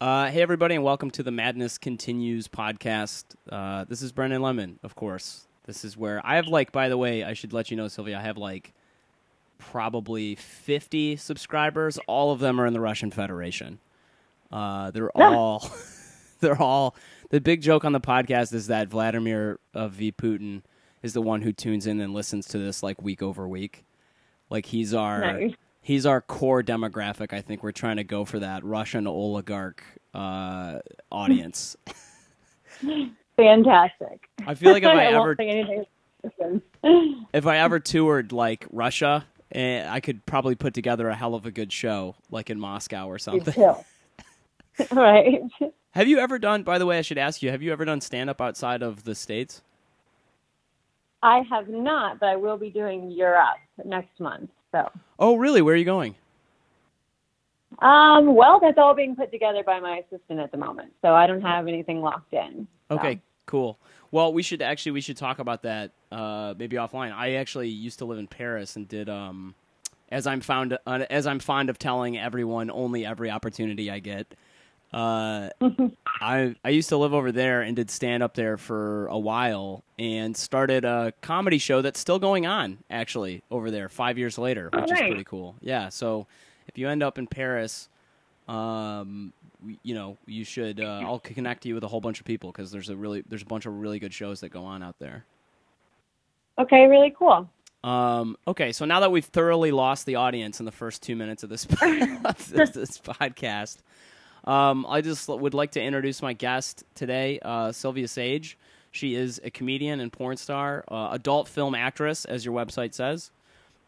Uh, hey, everybody, and welcome to the Madness Continues podcast. Uh, this is Brendan Lemon, of course. This is where I have, like, by the way, I should let you know, Silvia, I have, like, probably 50 subscribers. All of them are in the Russian Federation. Uh, they're all, they're all, the big joke on the podcast is that Vladimir uh, V. Putin is the one who tunes in and listens to this, like, week over week. Like, he's our. Nice. He's our core demographic. I think we're trying to go for that Russian oligarch uh, audience. Fantastic. I feel like if I won't ever say anything. Listen. if I ever toured like Russia, eh, I could probably put together a hell of a good show, like in Moscow or something. right. Have you ever done? By the way, I should ask you: Have you ever done stand up outside of the states? I have not, but I will be doing Europe next month. So, Oh, really? Where are you going? um, well, that's all being put together by my assistant at the moment. So I don't have anything locked in. So. Okay, cool. Well, we should actually we should talk about that uh, maybe offline. I actually used to live in Paris and did um, as I'm found uh, as I'm fond of telling everyone only every opportunity I get. Uh, I I used to live over there and did stand up there for a while and started a comedy show that's still going on actually over there five years later, which is pretty cool. Yeah, so if you end up in Paris, um, you know, you should. Uh, I'll connect you with a whole bunch of people because there's a really there's a bunch of really good shows that go on out there. Okay, really cool. Um, okay, so now that we've thoroughly lost the audience in the first two minutes of this of this, this podcast, um, I just would like to introduce my guest today, uh, Silvia Saige. She is a comedian and porn star, uh, adult film actress, as your website says.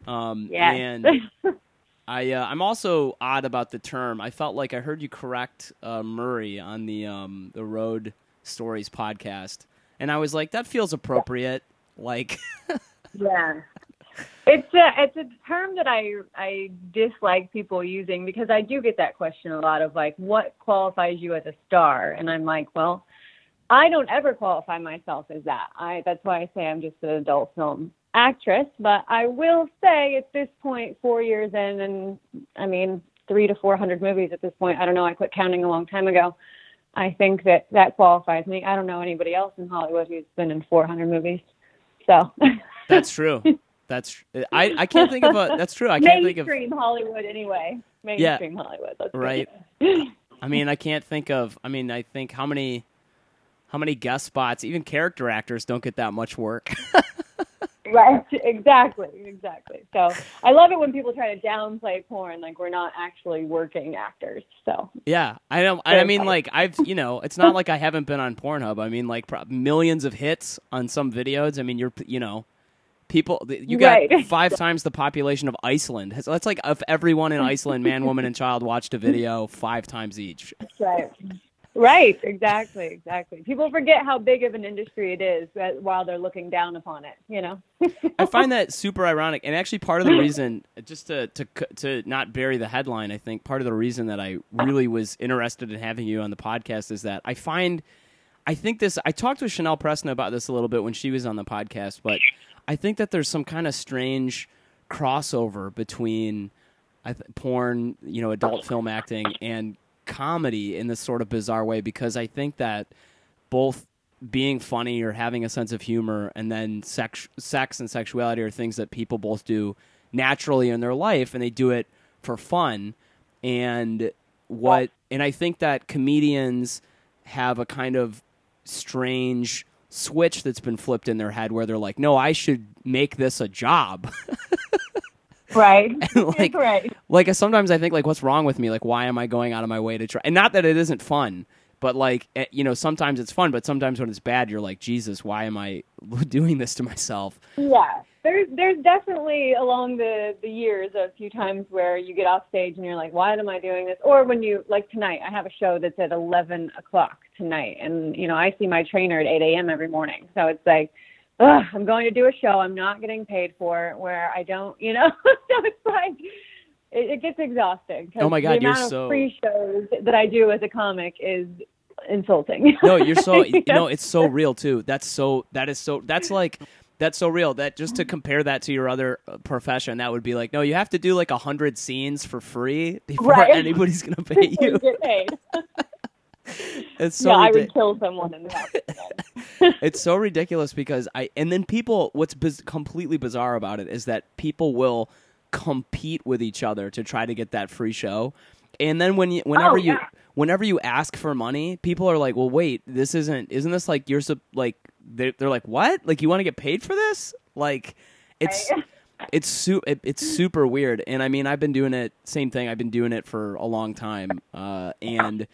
Um, Yes. And I uh, I'm also odd about the term. I felt like I heard you correct uh, Murray on the um, the Road Stories podcast, and I was like, that feels appropriate. Like, yeah. It's a it's a term that I I dislike people using because I do get that question a lot of like what qualifies you as a star? And I'm like well I don't ever qualify myself as that. I that's why I say I'm just an adult film actress. But I will say at this point four years in and I mean three to four hundred movies at this point. I don't know. I quit counting a long time ago. I think that that qualifies me. I don't know anybody else in Hollywood who's been in four hundred movies. So. That's true. That's uh, I, I can't think of a. That's true. I can't think of. mainstream Hollywood anyway. Mainstream Hollywood. Let's Right. I mean, I can't think of. I mean, I think how many, how many guest spots, even character actors, don't get that much work. right. Exactly. Exactly. So I love it when people try to downplay porn, like we're not actually working actors. So yeah, I know. I mean, like I've, you know, it's not like I haven't been on Pornhub. I mean, like pro- millions of hits on some videos. I mean, you're, you know. People, you got Right. five times the population of Iceland. So that's like if everyone in Iceland, man, woman, and child, watched a video five times each. that's right. Right. Exactly. Exactly. People forget how big of an industry it is while they're looking down upon it. You know. I find that super ironic, and actually part of the reason, just to to to not bury the headline, I think part of the reason that I really was interested in having you on the podcast is that I find, I think this. I talked with Chanel Preston about this a little bit when she was on the podcast, but I think that there's some kind of strange crossover between th- porn, you know, adult film acting, and comedy in this sort of bizarre way because I think that both being funny or having a sense of humor and then sex sex and sexuality are things that people both do naturally in their life and they do it for fun. And what and I think that comedians have a kind of strange switch that's been flipped in their head where they're like no I should make this a job Right. like right. like sometimes I think like what's wrong with me? Like why am I going out of my way to try? And not that it isn't fun, but like eh, you know sometimes it's fun, but sometimes when it's bad, you're like Jesus, why am I doing this to myself? Yeah, there's there's definitely along the the years a few times where you get off stage and you're like, why am I doing this? Or when you like tonight, I have a show that's at 11 o'clock tonight, and you know I see my trainer at 8 a.m. every morning, so it's like. Ugh, I'm going to do a show I'm not getting paid for where I don't, you know, so it's like it, it gets exhausting. Oh my God, the you're so- free shows that I do as a comic is insulting. No, you're so Yeah. no, it's so real too. That's so that is so that's like that's so real that just to compare that to your other uh, profession, that would be like no, you have to do like a hundred scenes for free before Right. anybody's gonna pay you. get paid. it's so yeah, I would kill someone in that. it's so ridiculous because I and then people what's biz- completely bizarre about it is that people will compete with each other to try to get that free show. And then when you whenever Oh, you whenever you ask for money, people are like, "Well, wait, this isn't isn't this like you're like they're, they're like, "What? Like you want to get paid for this?" Like it's Right. it's su- it, it's super weird. And I mean, I've been doing it same thing. I've been doing it for a long time. Uh and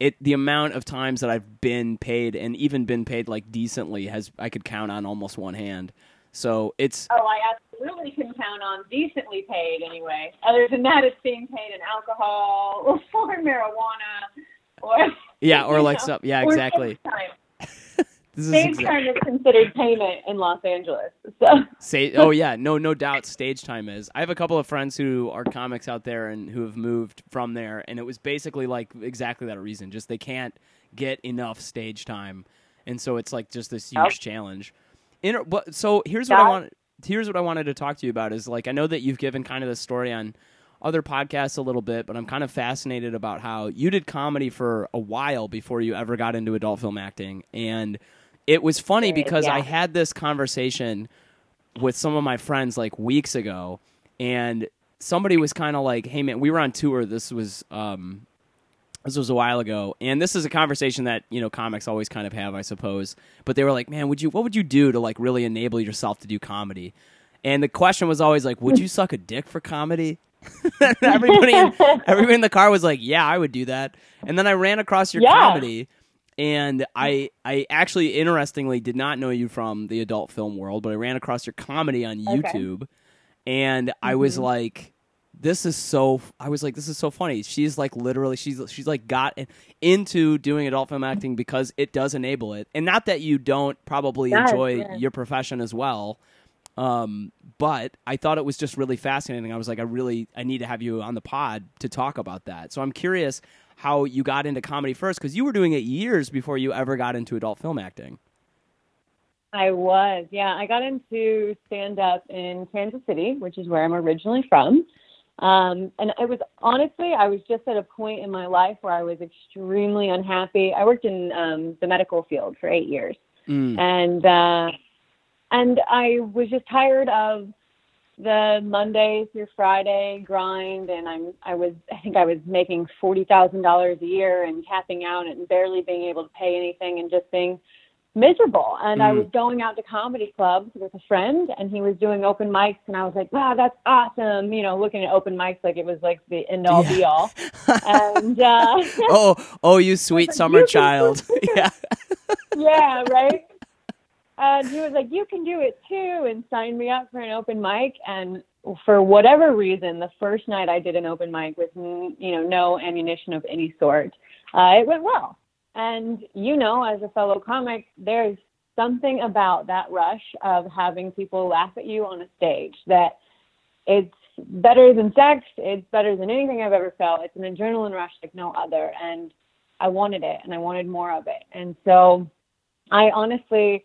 it the amount of times that I've been paid and even been paid like decently has I could count on almost one hand. So it's Oh, I absolutely can count on decently paid anyway. Other than that, it's being paid in alcohol or marijuana or yeah, or like know, some yeah, exactly. Stage time. Is Stage time is considered payment in Los Angeles. So Say, oh yeah, no, no doubt. Stage time is. I have a couple of friends who are comics out there and who have moved from there, and it was basically like exactly that reason. Just they can't get enough stage time, and so it's like just this huge challenge. But so here's what I want. Here's what I wanted to talk to you about is like I know that you've given kind of the story on other podcasts a little bit, but I'm kind of fascinated about how you did comedy for a while before you ever got into adult film acting, and it was funny because I had this conversation with some of my friends like weeks ago, and somebody was kind of like, "Hey man, we were on tour. This was um, this was a while ago, and this is a conversation that you know comics always kind of have, I suppose. But they were like, "Man, would you? What would you do to like really enable yourself to do comedy?" And the question was always like, "Would you suck a dick for comedy?" Everybody, in, everybody in the car was like, "Yeah, I would do that." And then I ran across your Yeah. comedy, and I, I actually, interestingly, did not know you from the adult film world, but I ran across your comedy on Okay. YouTube, and I was like, "This is so." I was like, "This is so funny." She's like, literally, she's she's like got into doing adult film acting because it does enable it, and not that you don't probably enjoy your profession as well. Um, but I thought it was just really fascinating. I was like, I really, I need to have you on the pod to talk about that. So I'm curious how you got into comedy first because you were doing it years before you ever got into adult film acting. I was, yeah. I got into stand up in Kansas City, which is where I'm originally from. Um, and it was honestly, I was just at a point in my life where I was extremely unhappy. I worked in um, the medical field for eight years, Mm. and uh, and I was just tired of the Monday through Friday grind. And I'm I was I think I was making forty thousand dollars a year and capping out and barely being able to pay anything and just being miserable. And I Mm. was going out to comedy clubs with a friend, and he was doing open mics, and I was like, "Wow, that's awesome!" You know, looking at open mics like it was like the end all Yeah. be all. And uh, oh, oh, you sweet summer "You child. yeah. yeah, right. And he was like, "You can do it too," and signed me up for an open mic. And for whatever reason, the first night I did an open mic with you know no ammunition of any sort, uh, it went well. And you know, as a fellow comic, there's something about that rush of having people laugh at you on a stage that it's better than sex. It's better than anything I've ever felt. It's an adrenaline rush like no other. And I wanted it and I wanted more of it. And so I honestly,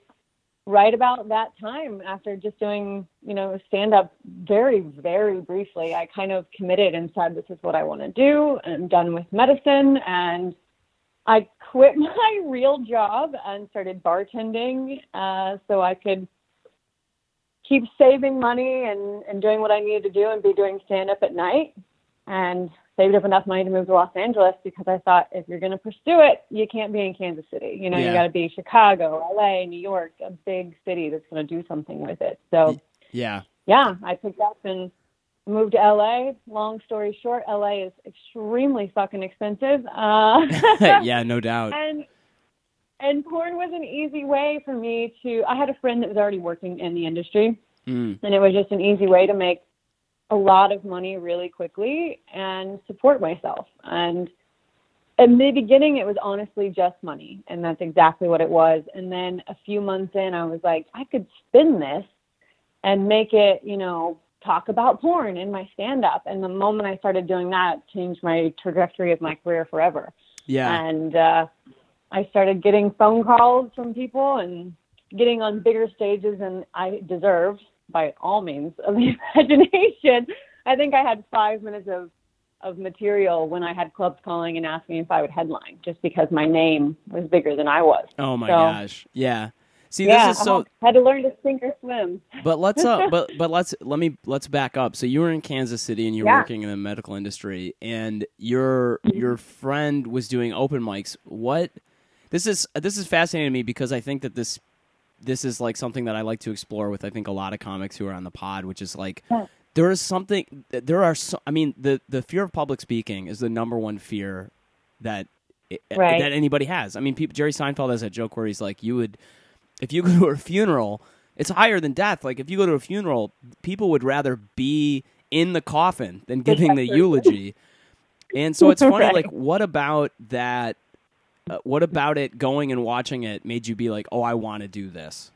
right about that time, after just doing, you know, stand up very, very briefly, I kind of committed and said, this is what I want to do. I'm done with medicine. And I quit my real job and started bartending uh, so I could keep saving money and, and doing what I needed to do and be doing stand up at night. And saved up enough money to move to Los Angeles because I thought if you're going to pursue it, you can't be in Kansas City. You know, Yeah. you got to be Chicago, LA, New York, a big city that's going to do something with it. So, Yeah. yeah, I picked up and moved to LA. Long story short, LA is extremely fucking expensive. Uh, yeah, no doubt. and and porn was an easy way for me to. I had a friend that was already working in the industry, Mm. and it was just an easy way to make a lot of money really quickly and support myself. And in the beginning, it was honestly just money, and that's exactly what it was. And then a few months in, I was like, I could spin this and make it, you know, talk about porn in my stand up. And the moment I started doing that, changed my trajectory of my career forever Yeah. and uh, I started getting phone calls from people and getting on bigger stages than I deserved by all means of the imagination. I think I had five minutes of of material when I had clubs calling and asking if I would headline, just because my name was bigger than I was. Oh my So- gosh. Yeah. See, yeah, this is so I had to learn to sink or swim. But let's uh, but but let's let me let's back up. So you were in Kansas City and you were Yeah. working in the medical industry, and your your friend was doing open mics. What this is this is fascinating to me because I think that this this is like something that I like to explore with I think a lot of comics who are on the pod, which is like there is something there are so I mean the the fear of public speaking is the number one fear that eh, eh, Right. that anybody has. I mean, people, Jerry Seinfeld has that joke where he's like, you would if you go to a funeral, it's higher than death. Like if you go to a funeral, people would rather be in the coffin than giving the eulogy. And so it's funny. Right. Like, what about that? Uh, what about it going and watching it made you be like, oh, I want to do this?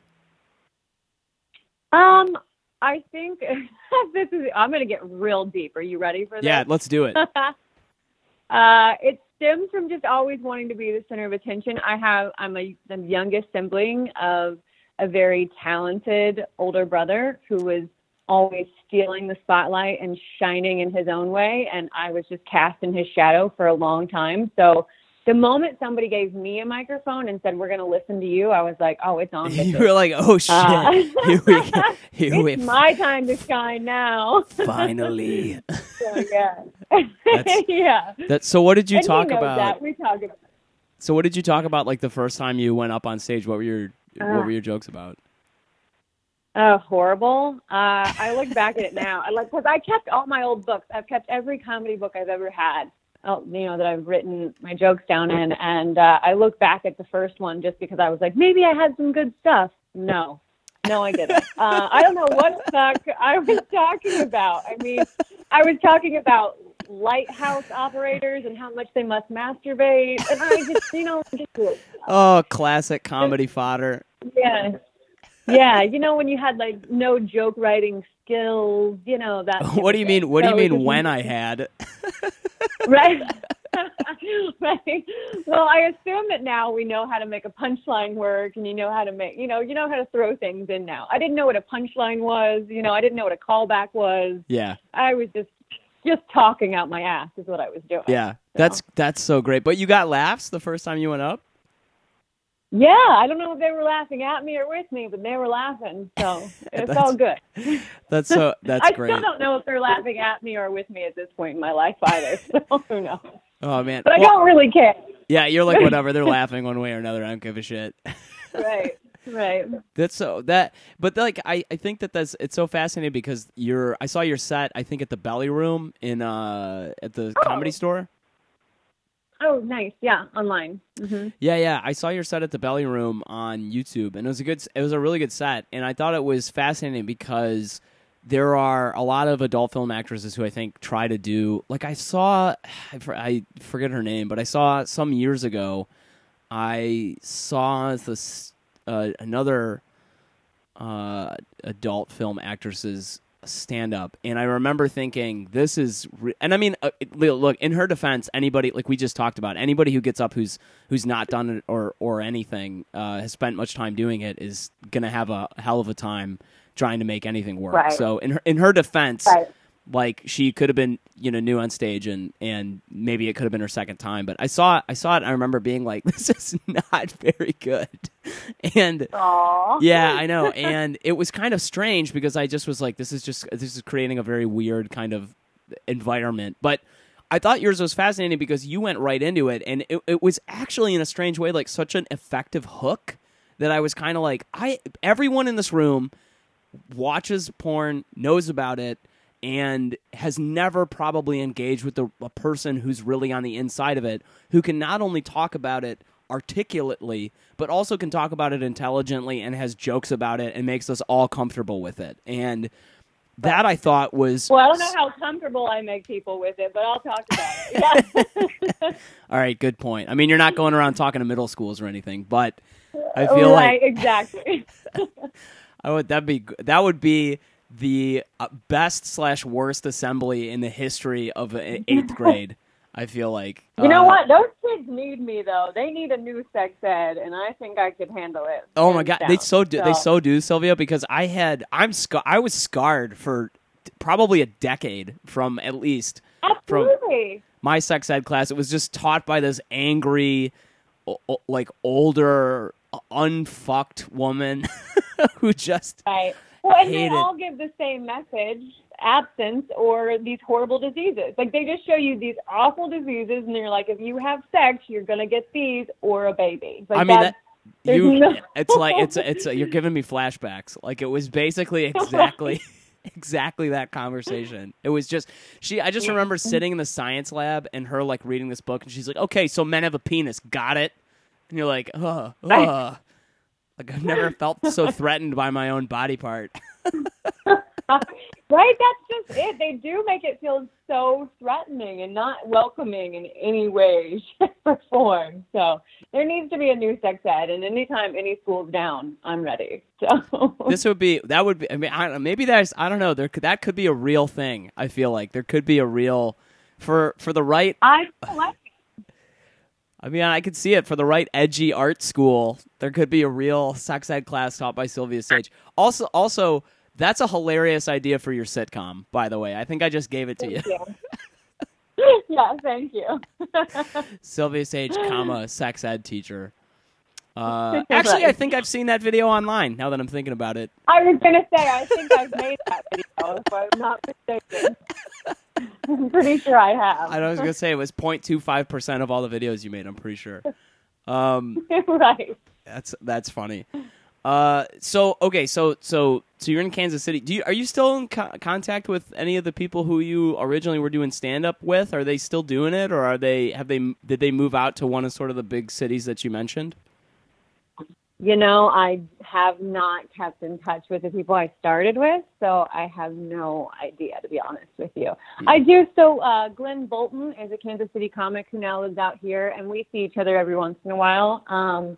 Um, I think this is. I'm going to get real deep. Are you ready for this? Yeah, let's do it. uh, it stems from just always wanting to be the center of attention. I have. I'm a the youngest sibling of a very talented older brother who was always stealing the spotlight and shining in his own way, and I was just cast in his shadow for a long time. So. The moment somebody gave me a microphone and said, "We're going to listen to you," I was like, "Oh, it's on." you were like, oh shit, Uh, here we go. Here we it's my time to shine now. finally. so, yeah. That's- yeah. That. So, what did you and talk about? That. We talk about. So, what did you talk about? Like the first time you went up on stage, what were your what Uh. were your jokes about? Uh, horrible. Uh, I look back at it now. I like because I kept all my old books. I've kept every comedy book I've ever had. Oh, you know that I've written my jokes down in, and uh, I look back at the first one just because I was like, maybe I had some good stuff. No, no, I didn't. Uh, I don't know what the fuck I was talking about. I mean, I was talking about lighthouse operators and how much they must masturbate, and I just, you know, just Oh, classic comedy fodder. yeah. Yeah, you know when you had like no joke writing skills, you know that. What do you mean? What do you mean? When I had? Right. right. Well, I assume that now we know how to make a punchline work, and you know how to make, you know, you know how to throw things in now. I didn't know what a punchline was. You know, I didn't know what a callback was. Yeah, I was just just talking out my ass is what I was doing. yeah. That's that's so great. But you got laughs the first time you went up. Yeah, I don't know if they were laughing at me or with me, but they were laughing, so it's all good. That's so. That's I great. I still don't know if they're laughing at me or with me at this point in my life either. So who knows? Oh man. But I Well, don't really care. yeah, you're like whatever. They're laughing one way or another. I don't give a shit. Right. Right. That's so that. But like, I I think that that's it's so fascinating because you're. I saw your set. I think at the Belly Room in uh at the Oh. comedy store. Oh, nice. Yeah, online. hmm Yeah, yeah. I saw your set at the Belly Room on YouTube, and it was a good. It was a really good set, and I thought it was fascinating because there are a lot of adult film actresses who I think try to do. Like I saw, I, forget her name, but I saw some years ago. I saw this uh, another uh, adult film actress's stand up and i remember thinking this is re-, and i mean uh, look in her defense anybody like we just talked about anybody who gets up who's who's not done it or or anything uh, has spent much time doing it is gonna have a hell of a time trying to make anything work Right. so in her in her defense Right. Like she could have been you know new on stage and and maybe it could have been her second time but i saw it i saw it and i remember being like this is not very good. And Aww. yeah i know. And it was kind of strange because i just was like this is just this is creating a very weird kind of environment. But i thought yours was fascinating because you went right into it and it, it was actually in a strange way like such an effective hook that i was kind of like i everyone in this room watches porn, knows about it, and has never probably engaged with the, a person who's really on the inside of it, who can not only talk about it articulately, but also can talk about it intelligently and has jokes about it and makes us all comfortable with it. And that I thought was Well, I don't know how comfortable I make people with it, but I'll talk about it. Yeah. all right. Good point. I mean, you're not going around talking to middle schools or anything, but I uh, feel right, like exactly. I would that be that would be the uh, best slash worst assembly in the history of eighth grade. I feel like You know Uh, what? Those kids need me though. They need a new sex ed, and I think I could handle it. Oh my god, down. they so do they so do Silvia because I had I'm scar- I was scarred for probably a decade from at least Absolutely. my sex ed class. It was just taught by this angry, like older, unfucked woman who just Right. Well, and they it. all give the same message: absence or these horrible diseases. Like they just show you these awful diseases, and they're like, if you have sex, you're gonna get these or a baby. Like I mean, that, you. no- It's like it's it's you're giving me flashbacks. Like it was basically exactly. Exactly that conversation. It was just she. I just remember sitting in the science lab and her like reading this book, and she's like, "Okay, so men have a penis, got it?" And you're like, "Uh, uh." Like I've never felt so threatened by my own body part. right? That's just it. They do make it feel so threatening and not welcoming in any way, shape, or form. So there needs to be a new sex ed, and anytime any school's down, I'm ready. So this would be that would be. I mean, I don't know. Maybe that's I don't know. There could, that could be a real thing. I feel like there could be a real for for the right. I like I mean, I could see it for the right edgy art school. There could be a real sex ed class taught by Silvia Saige. Also, also that's a hilarious idea for your sitcom. By the way, I think I just gave it to you. You. yeah, thank you. Silvia Saige, comma sex ed teacher. Uh, actually, I think I've seen that video online. Now that I'm thinking about it, I was gonna say I think I've made that video, if I'm not mistaken. I'm pretty sure I have. I was gonna say it was 0.25 percent of all the videos you made. I'm pretty sure. Um, right. That's that's funny. Uh, so okay, so so so you're in Kansas City. Do you are you still in co- contact with any of the people who you originally were doing stand up with? Are they still doing it, or are they have they did they move out to one of sort of the big cities that you mentioned? You know, I have not kept in touch with the people I started with, so I have no idea, to be honest with you. I do. So, uh, Glenn Bolton is a Kansas City comic who now lives out here, and we see each other every once in a while. Um,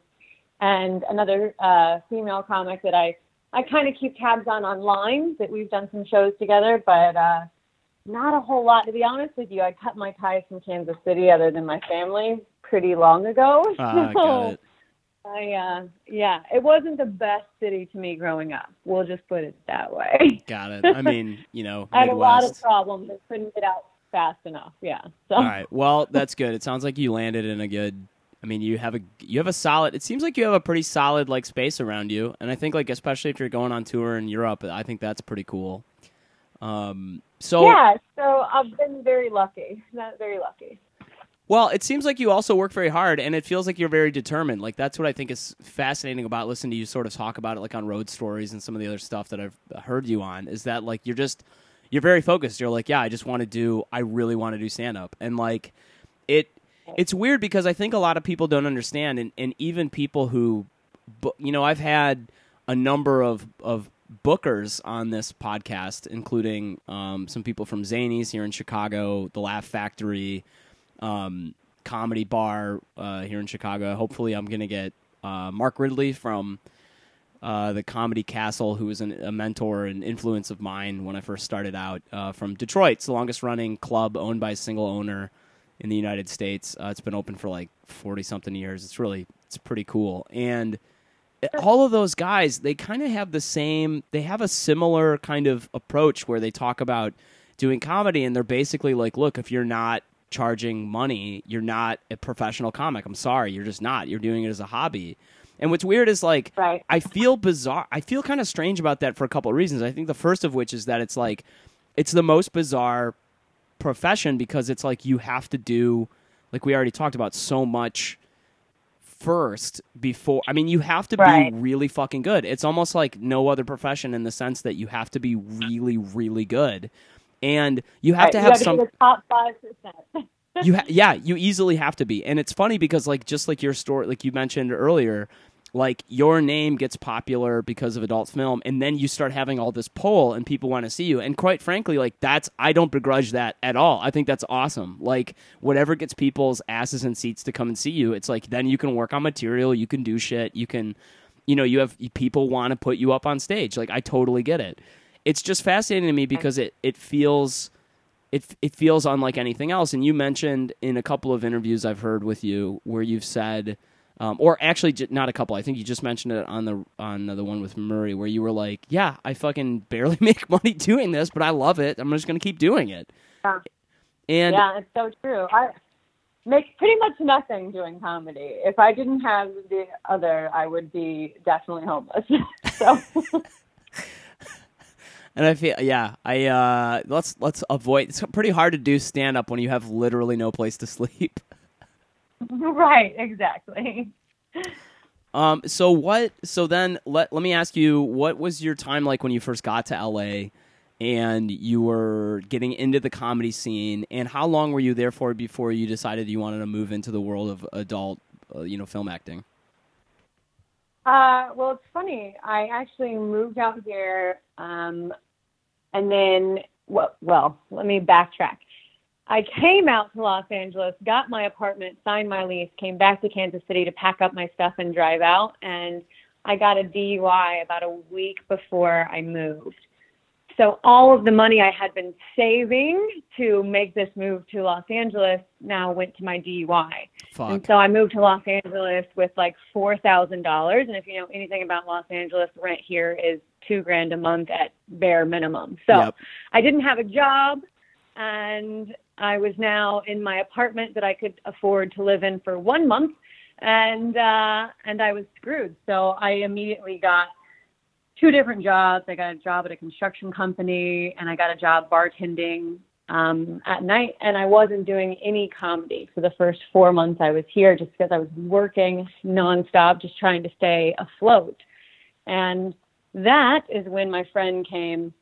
and another uh, female comic that I, I kind of keep tabs on online that we've done some shows together, but uh, not a whole lot, to be honest with you. I cut my ties from Kansas City, other than my family, pretty long ago. Ah, So- got it. I uh yeah, it wasn't the best city to me growing up. We'll just put it that way. Got it. I mean, you know, I had a lot of problems. I couldn't get out fast enough. Yeah. So All right. Well, that's good. It sounds like you landed in a good. I mean, you have a you have a solid. It seems like you have a pretty solid like space around you, and I think like especially if you're going on tour in Europe, I think that's pretty cool. Um. So yeah, so I've been very lucky. Not very lucky. Well, it seems like you also work very hard, and it feels like you're very determined. Like that's what I think is fascinating about listening to you sort of talk about it, like on Road Stories and some of the other stuff that I've heard you on. Is that like you're just you're very focused. You're like, yeah, I just want to do. I really want to do stand up, and like it. It's weird because I think a lot of people don't understand, and, and even people who, you know, I've had a number of of bookers on this podcast, including um, some people from Zanies here in Chicago, The Laugh Factory um, comedy bar uh, here in Chicago. Hopefully, I'm going to get uh, Mark Ridley from uh, the Comedy Castle, who was an, a mentor and influence of mine when I first started out uh, from Detroit. It's the longest running club owned by a single owner in the United States. Uh, it's been open for like 40 something years. It's really, it's pretty cool. And all of those guys, they kind of have the same, they have a similar kind of approach where they talk about doing comedy and they're basically like, look, if you're not charging money, you're not a professional comic. I'm sorry, you're just not. You're doing it as a hobby. And what's weird is like Right. I feel bizarre. I feel kind of strange about that for a couple of reasons. I think the first of which is that it's like it's the most bizarre profession because it's like you have to do like we already talked about so much first before I mean you have to Right. be really fucking good. It's almost like no other profession in the sense that you have to be really really good. And you have Right, to have some to be the top five percent. you ha- yeah you easily have to be. And it's funny because like just like your story like you mentioned earlier like your name gets popular because of adult film and then you start having all this pull and people want to see you. And quite frankly like that's i don't begrudge that at all. I think that's awesome. Like whatever gets people's asses and seats to come and see you it's like then you can work on material you can do shit you can you know you have people want to put you up on stage. Like i totally get it it's just fascinating to me because it it feels it it feels unlike anything else. And you mentioned in a couple of interviews I've heard with you where you've said, um, or actually not a couple. I think you just mentioned it on the on the one with Murray where you were like, "Yeah, I fucking barely make money doing this, but I love it. I'm just gonna keep doing it." Yeah. And yeah, it's so true. I make pretty much nothing doing comedy. If I didn't have the other, I would be definitely homeless. so and I feel yeah, I uh let's let's avoid it's pretty hard to do stand up when you have literally no place to sleep. right, exactly. Um so what so then let let me ask you what was your time like when you first got to LA and you were getting into the comedy scene and how long were you there for before you decided you wanted to move into the world of adult uh, you know film acting? Uh, well, it's funny. I actually moved out here, um, and then well, well, let me backtrack. I came out to Los Angeles, got my apartment, signed my lease, came back to Kansas City to pack up my stuff and drive out, and I got a DUI about a week before I moved. So all of the money I had been saving to make this move to Los Angeles now went to my DUI. Fuck. And so I moved to Los Angeles with like four thousand dollars. And if you know anything about Los Angeles, rent here is two grand a month at bare minimum. So Yep. I didn't have a job and I was now in my apartment that I could afford to live in for one month and uh and I was screwed. So I immediately got two different jobs. I got a job at a construction company and I got a job bartending um, at night. And I wasn't doing any comedy for the first four months I was here just because I was working nonstop, just trying to stay afloat. And that is when my friend came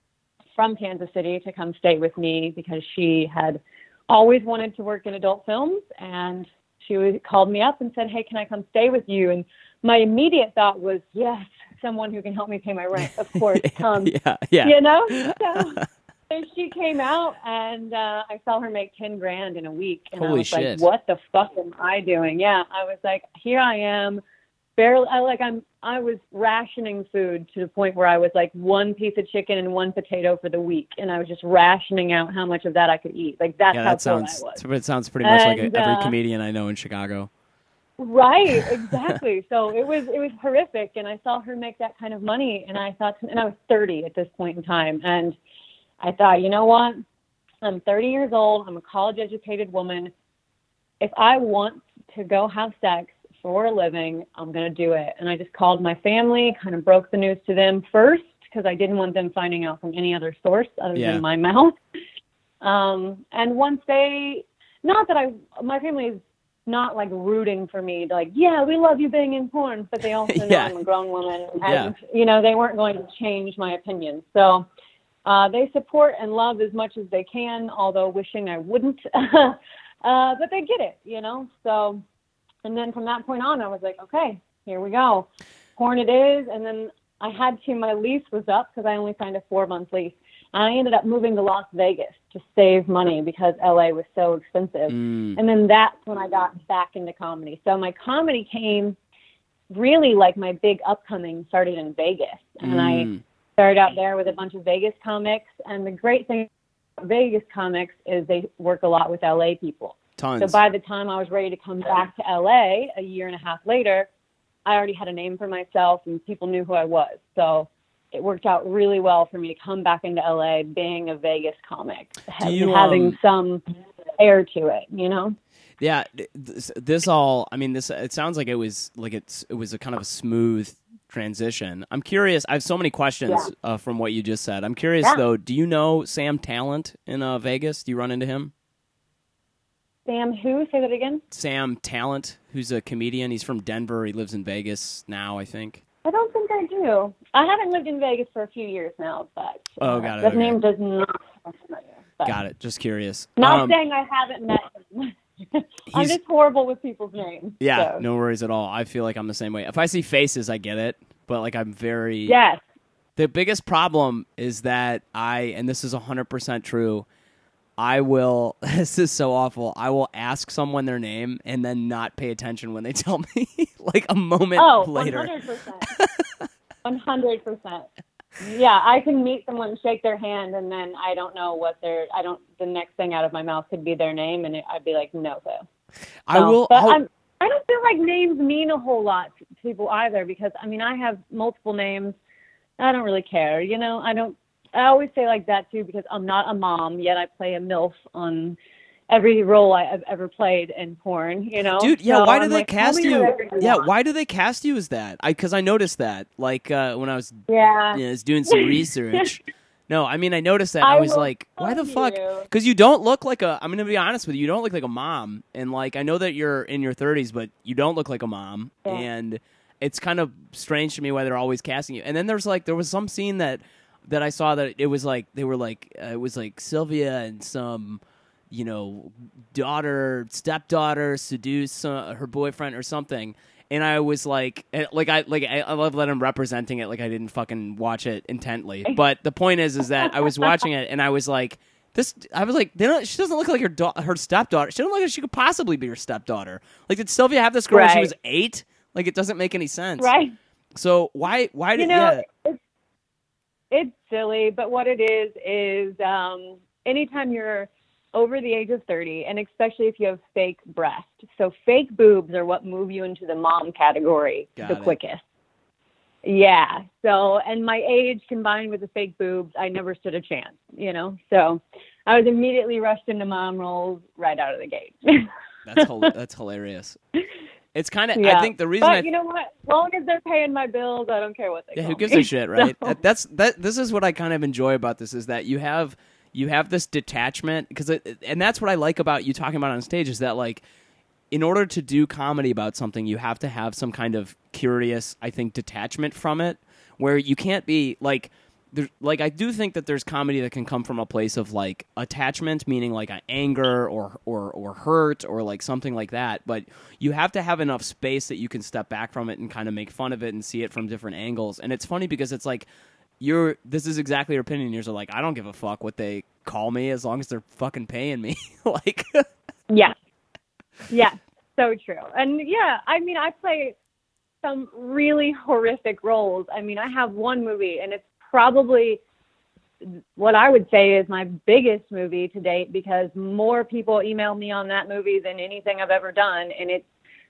from Kansas City to come stay with me because she had always wanted to work in adult films and she called me up and said, "Hey, can I come stay with you?" And my immediate thought was, "Yes, someone who can help me pay my rent, of course, come." yeah, yeah. You know, so, so she came out and uh, I saw her make ten grand in a week, and I Holy was shit. like, "What the fuck am I doing?" Yeah, I was like, "Here I am." Barely, I like I'm. I was rationing food to the point where I was like one piece of chicken and one potato for the week, and I was just rationing out how much of that I could eat. Like that's yeah, how that sounds I was. it sounds pretty much like a, every uh, comedian I know in Chicago. Right, exactly. so it was it was horrific, and I saw her make that kind of money, and I thought, and I was 30 at this point in time, and I thought, you know what? I'm 30 years old. I'm a college educated woman. If I want to go have sex for a living, I'm going to do it. And I just called my family, kind of broke the news to them first because I didn't want them finding out from any other source other Yeah. than my mouth. Um, and once they, not that I, my family is not like rooting for me, like, yeah, we love you being in porn, but they also know Yeah. I'm a grown woman. And, Yeah. you know, they weren't going to change my opinion. So, uh, they support and love as much as they can, although wishing I wouldn't. uh, but they get it, you know. So, and then from that point on, I was like, okay, here we go, porn it is. And then I had to. My lease was up because I only signed a four month lease. And I ended up moving to Las Vegas to save money because LA was so expensive. Mm, And then that's when I got back into comedy. So my comedy came really like my big upcoming started in Vegas. And I mm, started out there with a bunch of Vegas comics. And the great thing about Vegas comics is they work a lot with LA people. Tons. So by the time I was ready to come back to LA a year and a half later, I already had a name for myself and people knew who I was. So it worked out really well for me to come back into LA being a Vegas comic, you, having um, some air to it, you know? Yeah, this, this all. I mean, this. It sounds like it was like it's. It was a kind of a smooth transition. I'm curious. I have so many questions Yeah. uh, from what you just said. I'm curious Yeah. though. Do you know Sam Tallent in uh, Vegas? Do you run into him? Sam, who? Say that again. Sam Tallent, who's a comedian. He's from Denver. He lives in Vegas now, I think. I don't think I do. I haven't lived in Vegas for a few years now, but Oh, uh, got it, that okay. name does not sound familiar. Got it. Just curious. Not Um, saying I haven't met him. I'm just horrible with people's names. yeah, so. no worries at all. I feel like I'm the same way. If I see faces, I get it, but like I'm very. Yes. The biggest problem is that I, and this is 100% true, I will, this is so awful, I will ask someone their name and then not pay attention when they tell me, like a moment Oh, later. 100%. 100%. Yeah, I can meet someone, shake their hand, and then I don't know what their, I don't, the next thing out of my mouth could be their name, and it, I'd be like, no, so. I will, But I'll- I'm, I don't feel like names mean a whole lot to people either because, I mean, I have multiple names. I don't really care, you know? I don't, I always say like that too because I'm not a mom, yet I play a MILF on every role I, have ever played in porn. You know, dude. Yeah, So why do I'm they like, cast you? you Yeah, want. why do they cast you as that? I because I noticed that like uh, when I was Yeah. you know, was doing some research. No, I mean I noticed that. I, I was like, why the fuck? you. Because you don't look like a. I'm gonna be honest with you. You don't look like a mom, and like I know that you're in your 30s, but you don't look like a mom, Yeah. and it's kind of strange to me why they're always casting you. And then there's like there was some scene that that I saw that it was like they were like uh, it was like Silvia and some you know daughter stepdaughter seduce some, her boyfriend or something. And I was like, eh, like I like I, love that I'm representing it. Like I didn't fucking watch it intently, but the point is, is that I was watching it and I was like, this. I was like, they don't. She doesn't look like her da- her stepdaughter. She doesn't look like she could possibly be her stepdaughter. Like, did Silvia have this girl when she was eight? Like, it doesn't make any sense. Right. So why why You did know, yeah it's, silly, but what it is is um, anytime you're over the age of 30, and especially if you have fake breasts. So fake boobs are what move you into the mom category Got the it. quickest. Yeah. So, and my age combined with the fake boobs, I never stood a chance, you know? So I was immediately rushed into mom roles right out of the gate. that's that's hilarious. It's kind of I think the reason but I you know what? As long as they're paying my bills, I don't care what they Yeah, who gives me. a shit, right? So- That, that's that. This is what I kind of enjoy about this is that you have you have this detachment because, and that's what I like about you talking about on stage is that like, in order to do comedy about something, you have to have some kind of curious, I think, detachment from it, where you can't be like. There's, like I do think that there's comedy that can come from a place of like attachment, meaning like anger or or or hurt or like something like that. But you have to have enough space that you can step back from it and kind of make fun of it and see it from different angles. And it's funny because it's like you're this is exactly your opinion. You're like I don't give a fuck what they call me as long as they're fucking paying me. like Yeah. Yeah. So true. And yeah, I mean, I play some really horrific roles. I mean, I have one movie, and it's probably what I would say is my biggest movie to date because more people email me on that movie than anything I've ever done. And it's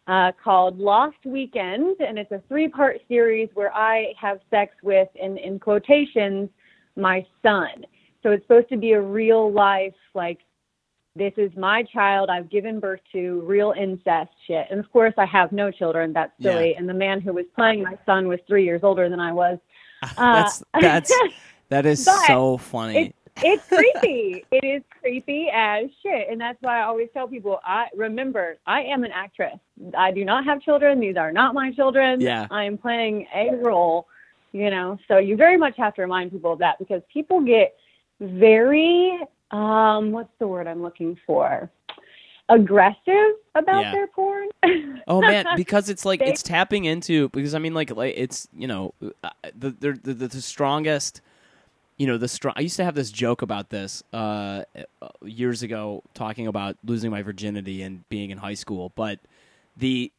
uh, called Lost Weekend, and it's a three part series where I have sex with, in, in quotations, my son. So it's supposed to be a real life, like, this is my child I've given birth to, real incest shit. And of course, I have no children. That's silly. And the man who was playing my son was three years older than I was. that's that's that is so funny. It's creepy. it is creepy as shit. And that's why I always tell people I remember, I am an actress. I do not have children. These are not my children. Yeah. I am playing a role, you know. So you very much have to remind people of that because people get very um what's the word I'm looking for? Aggressive about Yeah. their porn. Oh man, because it's like it's tapping into because I mean like like it's you know uh, the the the, the strongest you know the strong. I used to have this joke about this uh, years ago, talking about losing my virginity and being in high school. But the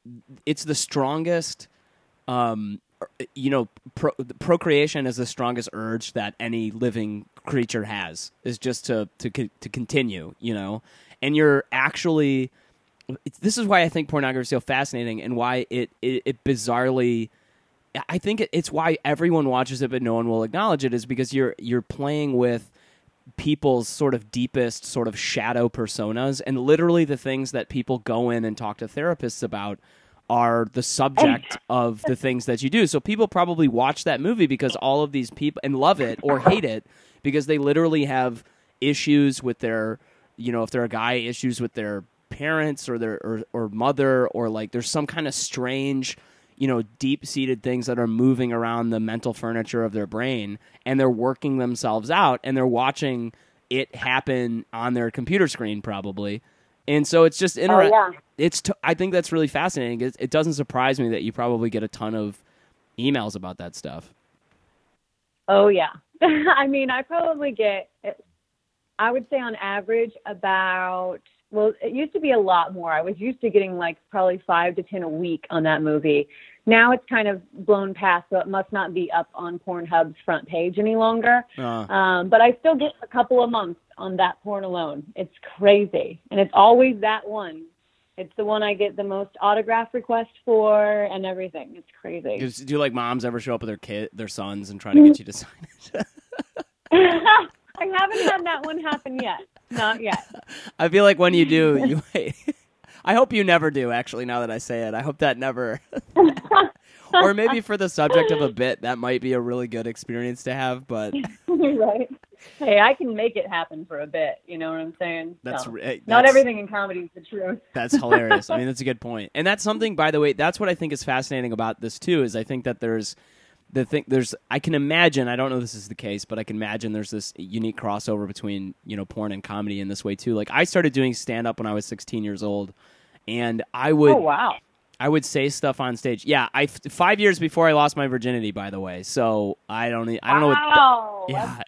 it's the strongest. Um, you know, pro- procreation is the strongest urge that any living creature has. Is just to to to continue. You know, and you're actually. It's, this is why I think pornography is so fascinating, and why it it, it bizarrely. I think it- it's why everyone watches it, but no one will acknowledge it. Is because you're you're playing with people's sort of deepest sort of shadow personas, and literally the things that people go in and talk to therapists about are the subject oh, of the things that you do. So people probably watch that movie because all of these people and love it or hate it because they literally have issues with their, you know, if they're a guy, issues with their parents or their or, or mother or like there's some kind of strange you know deep seated things that are moving around the mental furniture of their brain and they're working themselves out and they're watching it happen on their computer screen probably and so it's just interesting Oh, yeah. it's t- i think that's really fascinating it, it doesn't surprise me that you probably get a ton of emails about that stuff Oh yeah. I mean, I probably get I would say on average about well, it used to be a lot more. I was used to getting like probably 5 to 10 a week on that movie. Now it's kind of blown past, so it must not be up on Pornhub's front page any longer. uh, Um, but I still get a couple of months on that porn alone. It's crazy. And it's always that one. It's the one I get the most autograph requests for and everything. It's crazy. do like moms ever show up with their kid their sons and try to get you to sign it I haven't had that one happen yet. Not yet. I feel like when you do, you. I hope you never do. Actually, now that I say it, I hope that never. or maybe for the subject of a bit, that might be a really good experience to have. But right. Hey, I can make it happen for a bit. You know what I'm saying? that's, So, eh, not everything in comedy is the truth. That's hilarious. I mean, that's a good. And that's something, by the way, that's what I think is fascinating about this too. Is I think that there's the thing. There's I can imagine. I don't know if this is the case, but I can imagine there's this unique crossover between you know porn and comedy in this way too. Like I started doing stand up when I was 16 years old, and I would Oh wow. I would say stuff on stage. Yeah, I five years before I lost my virginity, by the way. So I don't I don't know what. Wow, yeah.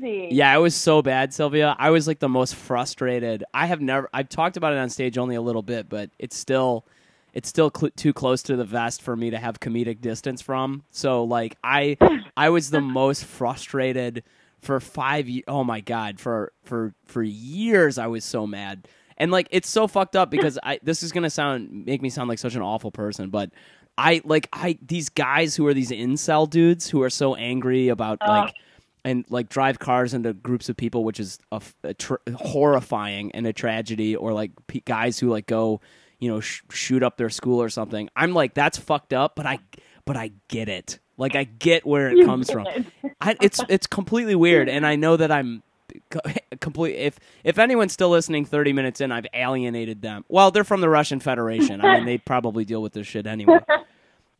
crazy. Yeah, it was so bad, Silvia. I was like the most frustrated. I have never. I've talked about it on stage only a little bit, but it's still, it's still cl- too close to the vest for me to have comedic distance from. So like I, I was the most frustrated for five. Ye- oh my god, for for for years I was so mad. And like it's so fucked up because I this is gonna sound make me sound like such an awful person, but I like I these guys who are these incel dudes who are so angry about oh. like and like drive cars into groups of people, which is a, a tr- horrifying and a tragedy. Or like p- guys who like go, you know, sh- shoot up their school or something. I'm like, that's fucked up, but I, but I get it. Like I get where it comes from. I, it's it's completely weird, and I know that I'm complete. If if anyone's still listening, thirty minutes in, I've alienated them. Well, they're from the Russian Federation. I mean, they probably deal with this shit anyway.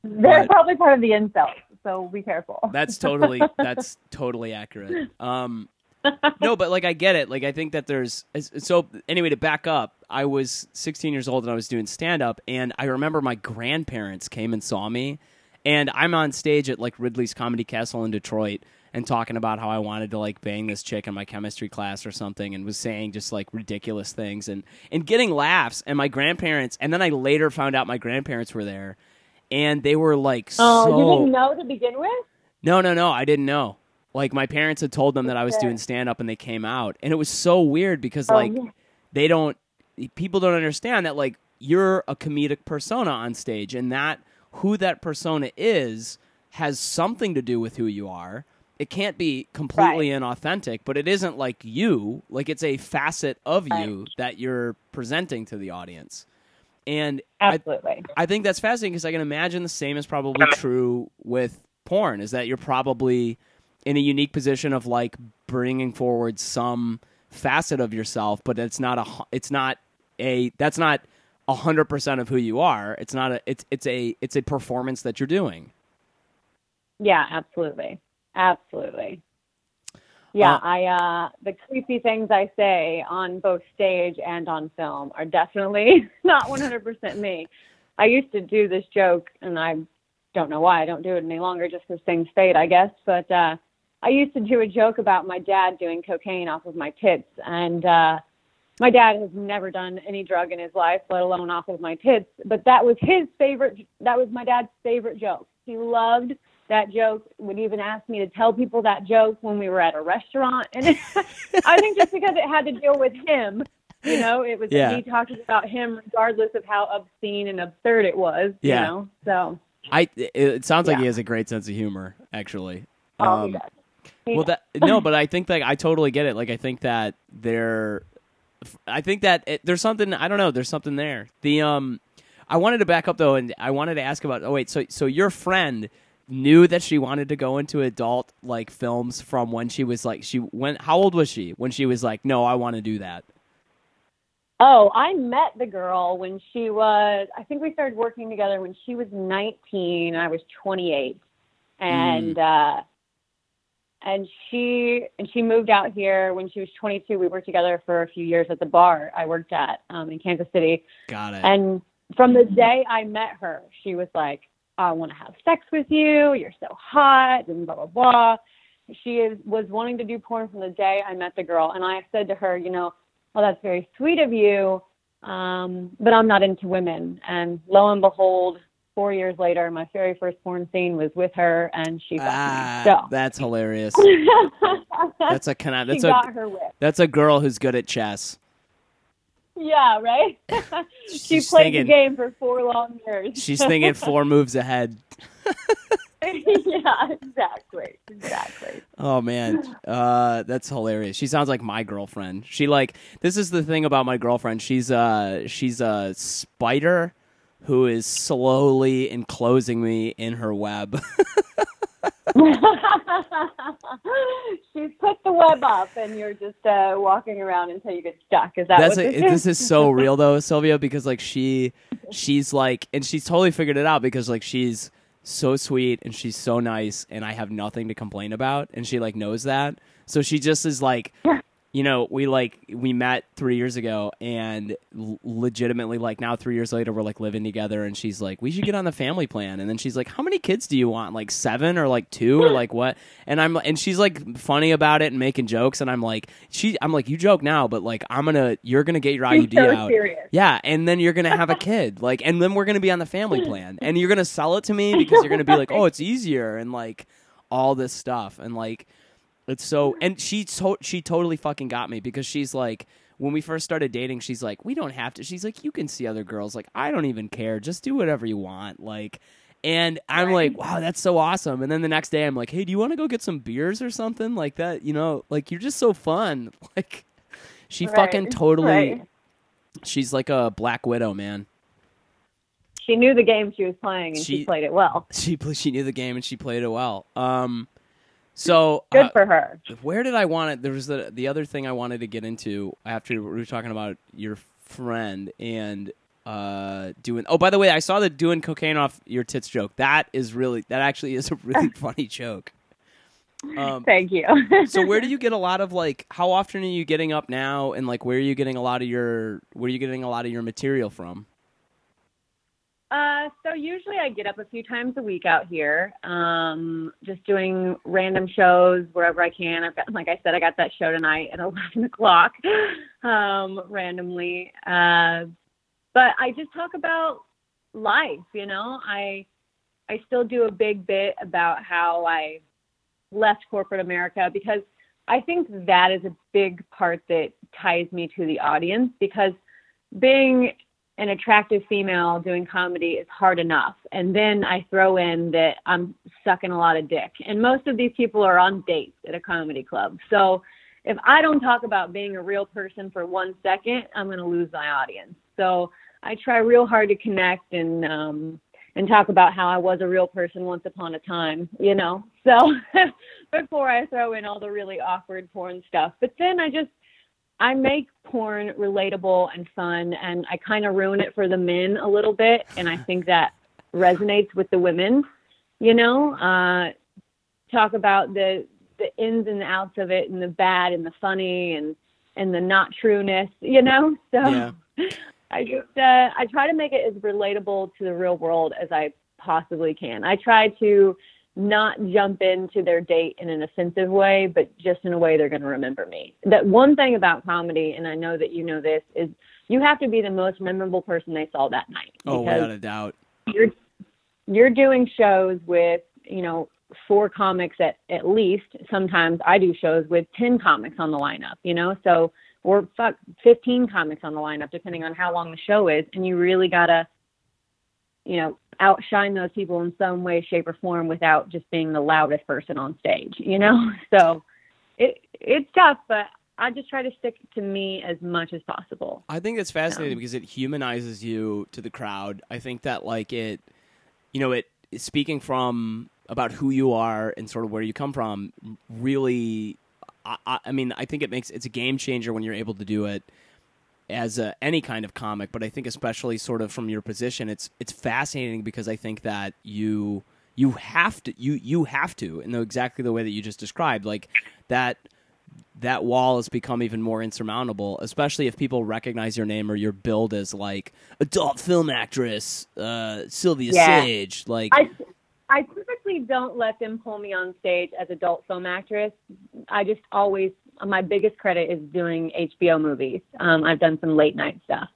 They're But- probably part of the incels, so be careful. That's totally that's totally accurate. Um, no, but like I get it. Like I think that there's so anyway to back up. I was 16 years old and I was doing stand up, and I remember my grandparents came and saw me, and I'm on stage at like Ridley's Comedy Castle in Detroit and talking about how I wanted to like bang this chick in my chemistry class or something, and was saying just like ridiculous things and and getting laughs. And my grandparents, and then I later found out my grandparents were there. And they were like Oh, so you didn't know to begin with? no, no, no. I didn't know. Like my parents had told them that I was doing stand up and they came out. And it was so weird because Oh, like yeah. they don't people don't understand that like you're a comedic persona on stage and that who that persona is has something to do with who you are. It can't be completely inauthentic, but it isn't like you. Like it's a facet of you that you're presenting to the audience. And I, Absolutely. I think that's fascinating because I can imagine the same is probably true with porn. Is that you're probably in a unique position of like bringing forward some facet of yourself, but it's not a it's not a that's not a hundred percent of who you are. It's not a it's it's a it's a performance that you're doing. Yeah, absolutely. Absolutely. Yeah, Uh, I uh the creepy things I say on both stage and on film are definitely not 100% me. I used to do this joke and I don't know why I don't do it any longer just cuz things fade, I guess, but uh I used to do a joke about my dad doing cocaine off of my tits and uh my dad has never done any drug in his life, let alone off of my tits, but that was his favorite that was my dad's favorite joke. He loved that joke would even ask me to tell people that joke when we were at a restaurant and i think just because it had to deal with him you know it was Yeah. me talking about him regardless of how obscene and absurd it was Yeah. you know so I it, sounds like he has a great sense of humor, actually. oh, he Um, does. Well that no but i think that i totally get it. Like i think that there i think that it, there's something i don't know there's something there. The um i wanted to back up though and i wanted to ask about oh wait so so your friend knew that she wanted to go into adult like films from when she was like she went how old was she when she was like no i want to do that? Oh, I met the girl when she was, I think we started working together when she was 19 and I was 28. And, uh, and she, and she moved out here when she was 22. We worked together for a few years at the bar I worked at, um, in Kansas City. got it And from the day I met her, she was like, I want to have sex with you. You're so hot and blah, blah, blah. She is, was wanting to do porn from the day I met the girl. And I said to her, you know, well, that's very sweet of you, um, but I'm not into women. And lo and behold, four years later, my very first porn scene was with her, and she ah, me. So that's hilarious that's a kind of she that's a got her that's a girl who's good at chess Yeah, right. she She's played thinking- the game for four long years. she's thinking four moves ahead yeah, exactly, exactly. Oh man, uh, that's hilarious. She sounds like my girlfriend. She like this is the thing about my girlfriend. She's uh she's a spider who is slowly enclosing me in her web. She's put the web up, and you're just uh, walking around until you get stuck. Is that That's what a, this, this is so real though, Silvia, because like she she's like and she's totally figured it out because like she's so sweet and she's so nice and I have nothing to complain about and she like knows that. So she just is like you know, we like we met three years ago, and l- legitimately, like now three years later, we're like living together, and she's like, "We should get on the family plan." And then she's like, "How many kids do you want? Like seven or like two or like what?" And I'm and she's like funny about it and making jokes, and I'm like, she, I'm like, you joke now, but like I'm gonna, you're gonna get your IUD so out, serious. yeah, and then you're gonna have a kid, like, and then we're gonna be on the family plan, and you're gonna sell it to me because you're gonna be like, "Oh, it's easier," and like all this stuff, and like. It's so, and she to- she totally fucking got me because she's like, when we first started dating, she's like, we don't have to. She's like, you can see other girls. Like, I don't even care. Just do whatever you want. Like, and I'm Right. like, wow, that's so awesome. And then the next day, I'm like, hey, do you want to go get some beers or something like that? You know, like you're just so fun. Like, she Right, fucking totally. right. She's like a black widow, man. She knew the game she was playing, and she, She- played it well. She she knew the game and she played it well. Um, so Good uh, for her. where did I want it? There was the the other thing I wanted to get into after we were talking about your friend and uh doing. Oh, by the way, I saw the doing cocaine off your tits joke. That is really that actually is a really funny joke. Um, Thank you. so where do you get a lot of like? How often are you getting up now? And like, where are you getting a lot of your? Where are you getting a lot of your material from? Uh, so usually I get up a few times a week out here, um, just doing random shows wherever I can. I've got, like I said, I got that show tonight at 11 o'clock, um, randomly. Uh, but I just talk about life, you know, I, I still do a big bit about how I left corporate America because I think that is a big part that ties me to the audience because being an attractive female doing comedy is hard enough. And then I throw in that I'm sucking a lot of dick. And most of these people are on dates at a comedy club. So if I don't talk about being a real person for one second, I'm going to lose my audience. So I try real hard to connect and, um, and talk about how I was a real person once upon a time, you know? So before I throw in all the really awkward porn stuff. But then I just, I make porn relatable and fun, and I kind of ruin it for the men a little bit, and I think that resonates with the women. You know, uh, talk about the the ins and outs of it, and the bad, and the funny, and and the not trueness. You know, so Yeah. I just uh, I try to make it as relatable to the real world as I possibly can. I try to not jump into their date in an offensive way, but just in a way they're going to remember me. That one thing about comedy, and I know that you know this, is you have to be the most memorable person they saw that night. Oh, without a doubt. you're you're doing shows with you know four comics at at least. Sometimes I do shows with ten comics on the lineup. You know, so or fuck fifteen comics on the lineup, depending on how long the show is, and you really gotta you know outshine those people in some way shape or form without just being the loudest person on stage you know so it it's tough but i just try to stick to me as much as possible I think it's fascinating Um, because it humanizes you to the crowd. I think that like it, you know, it speaking from about who you are and sort of where you come from. Really, I, I, I mean, I think it makes it's a game changer when you're able to do it as a, any kind of comic. But I think especially sort of from your position, it's it's fascinating because I think that you you have to you you have to in the exactly the way that you just described, like that that wall has become even more insurmountable, especially if people recognize your name or your build as like adult film actress uh, Silvia Yeah. Saige. Like, i i typically don't let them pull me on stage as adult film actress i just always my biggest credit is doing hbo movies um i've done some late night stuff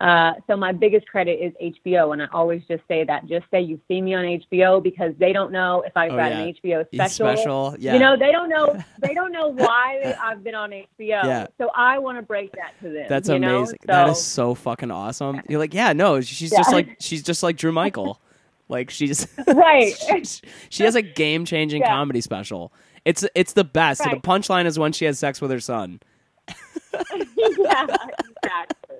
uh, so my biggest credit is HBO, and I always just say that. Just say you see me on HBO because they don't know if I've Oh, got yeah. an HBO it's special. special, yeah. You know, they don't know they don't know why I've been on HBO. Yeah. So I want to break that to them. That's you know? amazing. That is So- so fucking awesome. You're like, yeah, no, she's Yeah. just like she's just like Drew Michael. Like she's Right. she, she has a game changing Yeah. comedy special. It's it's the best. So the punchline is when she has sex with her son. yeah, exactly.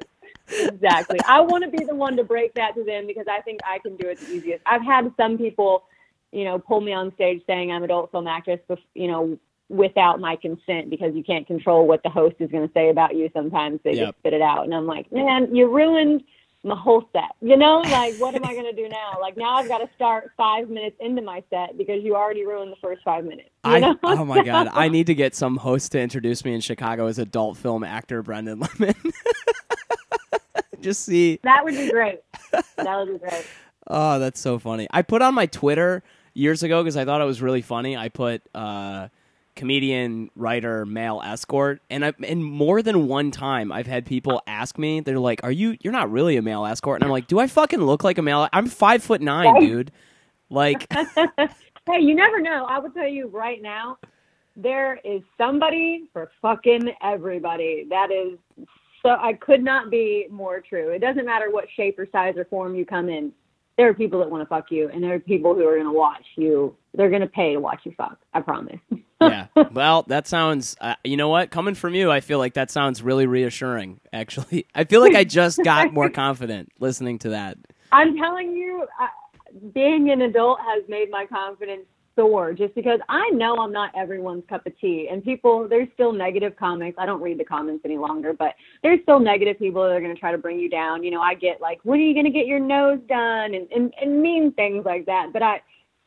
Exactly. I want to be the one to break that to them because I think I can do it the easiest. I've had some people, you know, pull me on stage saying I'm adult film actress, you know, without my consent because you can't control what the host is going to say about you. Sometimes they Yep. just spit it out, and I'm like, man, you ruined my whole set. You know, like what am I going to do now? Like now I've got to start five minutes into my set because you already ruined the first five minutes. I know? oh my god, I need to get some host to introduce me in Chicago as adult film actor Brendan Lemon. Just see that would be great. That would be great. Oh, that's so funny. I put on my Twitter years ago because I thought it was really funny. I put uh, comedian, writer, male escort, and I and more than one time I've had people ask me. They're like, "Are you? You're not really a male escort?" And I'm like, "Do I fucking look like a male? I'm five foot nine, Right. dude. Like, Hey, you never know. I will tell you right now, there is somebody for fucking everybody. That is so I could not be more true. It doesn't matter what shape or size or form you come in. There are people that want to fuck you, and there are people who are going to watch you. They're going to pay to watch you fuck. I promise. yeah. Well, that sounds. Uh, you know what? Coming from you, I feel like that sounds really reassuring. Actually, I feel like I just got more confident listening to that. I'm telling you, I, being an adult has made my confidence soar just because I know I'm not everyone's cup of tea. And people, there's still negative comments. I don't read the comments any longer, but there's still negative people that are going to try to bring you down. You know, I get like, when are you going to get your nose done? And, and, and mean things like that. But I,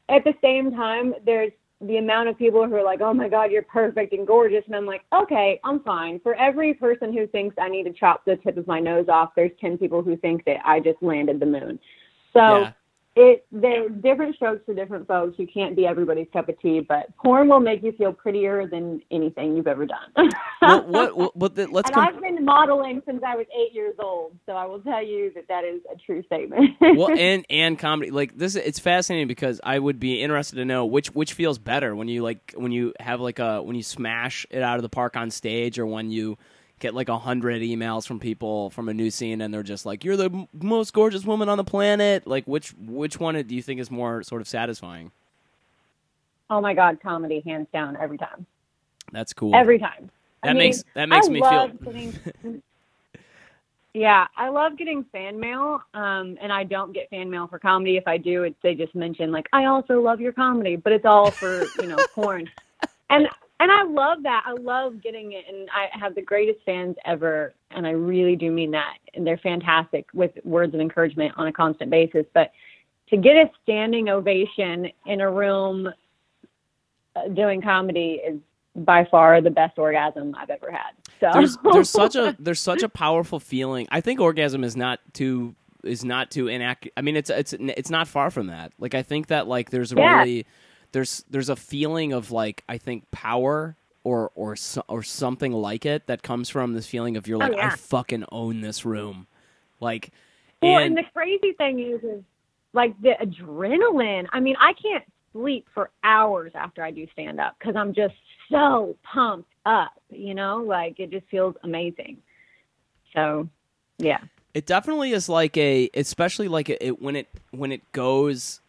at the same time, there's the amount of people who are like, oh my God, you're perfect and gorgeous. And I'm like, okay, I'm fine. For every person who thinks I need to chop the tip of my nose off, there's 10 people who think that I just landed the moon. So Yeah. It there different strokes for different folks. You can't be everybody's cup of tea, but porn will make you feel prettier than anything you've ever done. What? What? what, what the, let's. and I've been modeling since I was eight years old, so I will tell you that that is a true statement. well, and and comedy like this. It's fascinating because I would be interested to know which which feels better when you like when you have like a when you smash it out of the park on stage or when you get like a hundred emails from people from a new scene and they're just like you're the m- most gorgeous woman on the planet. Like which which one do you think is more sort of satisfying? oh my God, comedy hands down every time, That's cool. every time. I that mean, makes that makes I me feel. Getting, yeah, I love getting fan mail, um, and I don't get fan mail for comedy. If I do, it's they just mention like I also love your comedy, but it's all for you know porn, and and I love that. I love getting it, and I have the greatest fans ever, and I really do mean that. And they're fantastic with words of encouragement on a constant basis. But to get a standing ovation in a room uh, doing comedy is by far the best orgasm I've ever had. So there's there's such a there's such a powerful feeling. I think orgasm is not too is not too inaccurate. I mean, it's it's it's not far from that. Like I think that like there's a Yeah. really there's there's a feeling of like I think power or or so, or something like it that comes from this feeling of you're oh, like Oh, yeah. I fucking own this room. Like Well, and and the crazy thing is, is like the adrenaline. I mean, I can't sleep for hours after I do stand up because I'm just so pumped up. You know, like it just feels amazing. So, yeah, It definitely is like a, especially like it, it when it when it goes,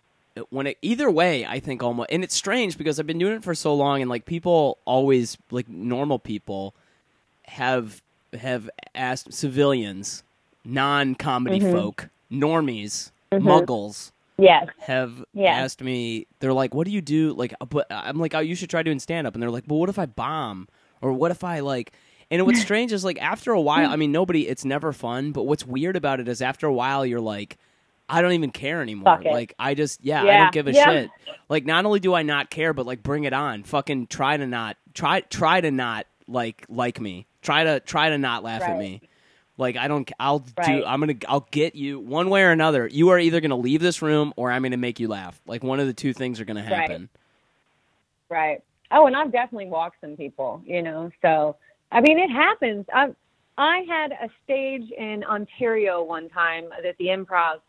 when it either way. I think almost, and it's strange because I've been doing it for so long, and like people always like normal people have have asked civilians, non comedy Mhm. folk, normies, Mhm. muggles yes, have Yeah. asked me. They're like, "What do you do?" Like, uh, but I'm like, "Oh, you should try doing stand up." And they're like, "But what if I bomb? Or what if I like?" And what's strange is like after a while, I mean, nobody. It's never fun. But what's weird about it is after a while, you're like, I don't even care anymore. Like I just, yeah, I don't give a Yeah. shit. Like not only do I not care, but like bring it on. Fucking try to not try try to not like like me. Try to try to not laugh at me. Like I don't. I'll do. I'm gonna. I'll get you one way or another. You are either gonna leave this room or I'm gonna make you laugh. Like one of the two things are gonna Right. happen. right. Oh, and I've definitely walked some people. You know, so I mean, it happens. I I had a stage in Ontario one time at the Improv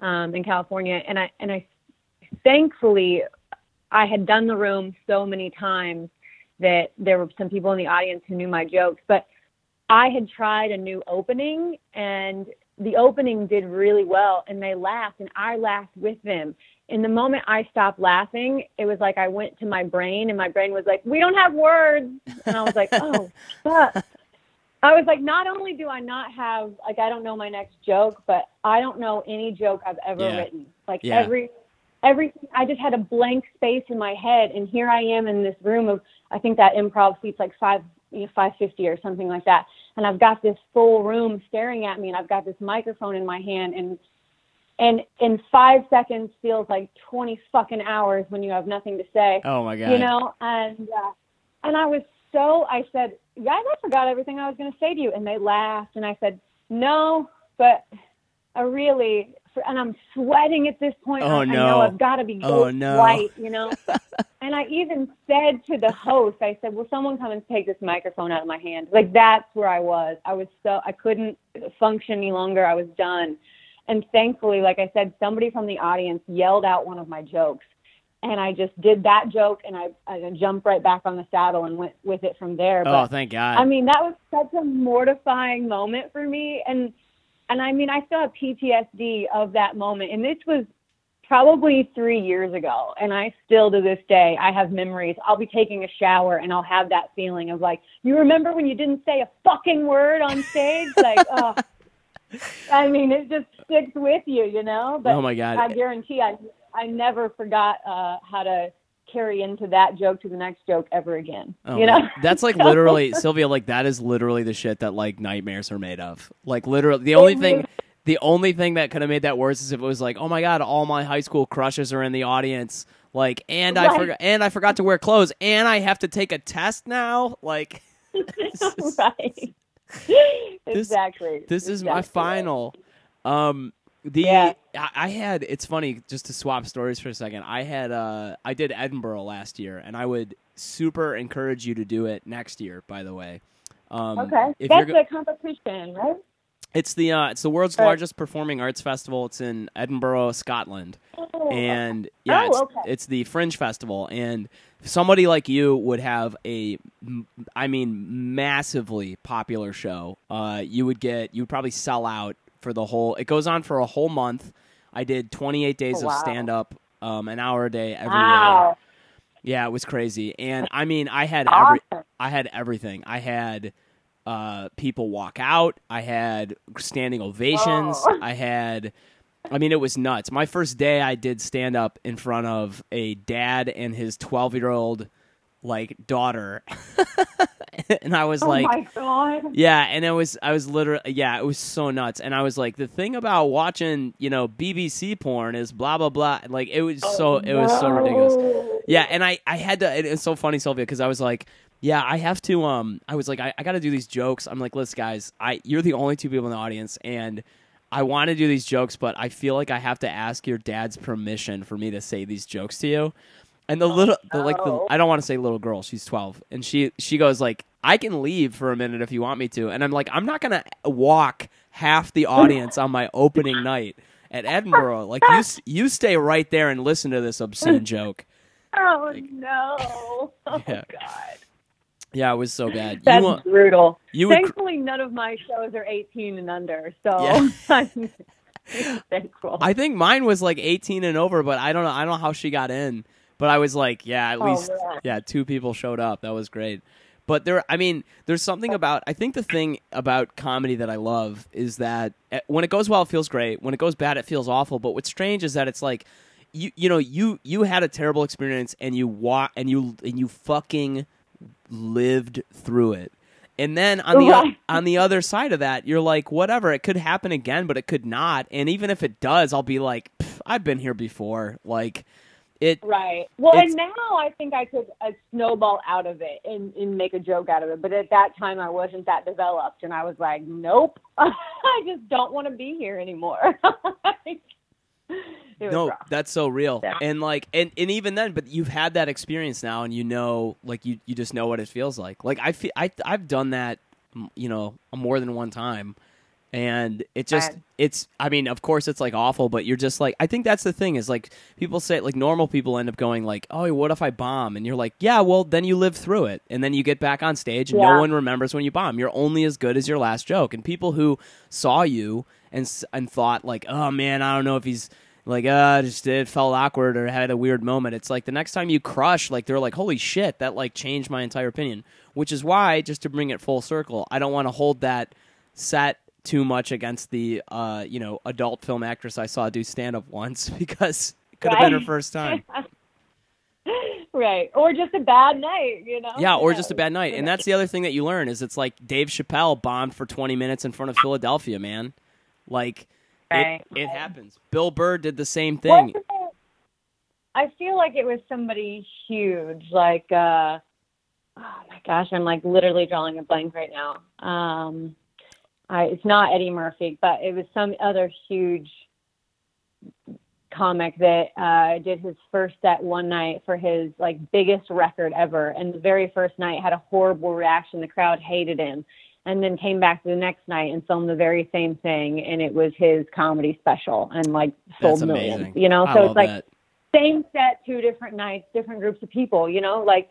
um, in California, and I and I thankfully I had done the room so many times that there were some people in the audience who knew my jokes, but I had tried a new opening and the opening did really well and they laughed and I laughed with them. In the moment I stopped laughing, it was like I went to my brain and my brain was like, "We don't have words." And I was like, "Oh, fuck." I was like, not only do I not have like I don't know my next joke, but I don't know any joke I've ever Yeah. written. Like Yeah. every everything I just had a blank space in my head and here I am in this room of I think that improv seats like five you know, five fifty or something like that. And I've got this full room staring at me and I've got this microphone in my hand and and in five seconds feels like twenty fucking hours when you have nothing to say Oh my god. you know and uh, and i was so i said guys i forgot everything i was going to say to you and they laughed and i said no but i really and i'm sweating at this point. Oh, I, I no. know i've got to be Oh, no. white you know? And i even said to the host i said will someone come and take this microphone out of my hand? Like that's where i was. I was so i couldn't function any longer. I was done. And thankfully like i said somebody from the audience yelled out one of my jokes and I just did that joke and I, I jumped right back on the saddle and went with it from there. Oh, but, oh, thank God. I mean, that was such a mortifying moment for me. And, and I mean, I still have PTSD of that moment. And this was probably three years ago. And I still to this day, I have memories. I'll be taking a shower and I'll have that feeling of like, you remember when you didn't say a fucking word on stage? like, oh, I mean, it just sticks with you, you know? But oh my God. I guarantee I I never forgot uh, how to carry into that joke to the next joke ever again. Oh, you know, man. that's like literally Silvia. Like that is literally the shit that like nightmares are made of. Like literally, the only thing, the only thing that could have made that worse is if it was like, oh my god, all my high school crushes are in the audience. Like, and I forgot, and I forgot to wear clothes, and I have to take a test now. Like, right? exactly. this is my Exactly right. final. Um, the Yeah. I, I had. It's funny just to swap stories for a second. I had. Uh, I did Edinburgh last year, and I would super encourage you to do it next year. By the way. Um, Okay, that's go- a competition, right? It's the uh, it's the world's Right. largest performing arts festival. It's in Edinburgh, Scotland, and yeah, Oh, it's, okay. it's the Fringe Festival. And somebody like you would have a, I mean, massively popular show. Uh, you would get you would probably sell out for the whole. It goes on for a whole month. I did 28 days Oh, of stand up, um, an hour a day every day. wow, Yeah, it was crazy. And I mean, I had every. I had everything. I had uh, people walk out. I had standing ovations. Oh. I had, I mean, it was nuts. My first day, I did stand up in front of a dad and his twelve year old like daughter, and I was oh like, my god. yeah, and it was I was literally yeah, it was so nuts. And I was like, the thing about watching you know BBC porn is blah blah blah. Like it was so it was so ridiculous. Yeah, and I I had to. It, it's so funny, Silvia, because I was like, yeah, I have to. Um, I was like, I, I got to do these jokes. I'm like, listen, guys, I you're the only two people in the audience, and I want to do these jokes, but I feel like I have to ask your dad's permission for me to say these jokes to you. And the little, the, like the, I don't want to say little girl. She's 12, and she she goes like, I can leave for a minute if you want me to. And I'm like, I'm not gonna walk half the audience on my opening night at Edinburgh. Like you you stay right there and listen to this obscene joke. Oh like, no. Oh Yeah. god. Yeah, it was so bad. That's you, uh, brutal. you would, Thankfully, none of my shows are 18 and under, so Yeah. I'm thankful. I think mine was like 18 and over, but I don't know. I don't know how she got in. But I was like, yeah, at Oh, least, man. yeah, two people showed up. That was great. But there, I mean, there's something about. I think the thing about comedy that I love is that eh, when it goes well, it feels great. When it goes bad, it feels awful. But what's strange is that it's like, you, you know, you you had a terrible experience and you wa- and you and you fucking lived through it. And then on the o- on the other side of that, you're like, whatever, it could happen again, but it could not. And even if it does, I'll be like, I've been here before. Like it Right. Well, and now I think I could uh, snowball out of it and, and make a joke out of it. But at that time, I wasn't that developed, and I was like, nope, I just don't want to be here anymore. was no, rough. that's so real. Yeah. And like and, and even then, but you've had that experience now and you know like you, you just know what it feels like. Like I feel I I've done that you know, more than one time. And it just Right. it's i mean of course it's like awful but you're just like i think that's the thing is like people say like normal people end up going like oh what if i bomb? And you're like yeah well then you live through it. And then you get back on stage and no one remembers when you bomb. You're only as good as your last joke. And people who saw you and and thought like oh man i don't know if he's like uh just it felt awkward or had a weird moment. It's like the next time you crush like they're like holy shit that like changed my entire opinion. Which is why just to bring it full circle i don't want to hold that set too much against the uh you know adult film actress i saw do stand up once because it could have been her first time right. Or just a bad night, you know? yeah or just a bad night and that's the other thing that you learn is it's like dave chappelle bombed for 20 minutes in front of philadelphia man like Right. it, it happens bill burr did the same thing I feel like it was somebody huge, like uh oh my gosh, I'm like literally drawing a blank right now. Um I it's not Eddie Murphy, but it was some other huge comic that uh did his first set one night for his like biggest record ever. And the very first night had a horrible reaction. The crowd hated him. And then came back the next night and filmed the very same thing. And it was his comedy special and like sold that's millions amazing. you know? I so love it's like that. same set two different nights different groups of people you know? Like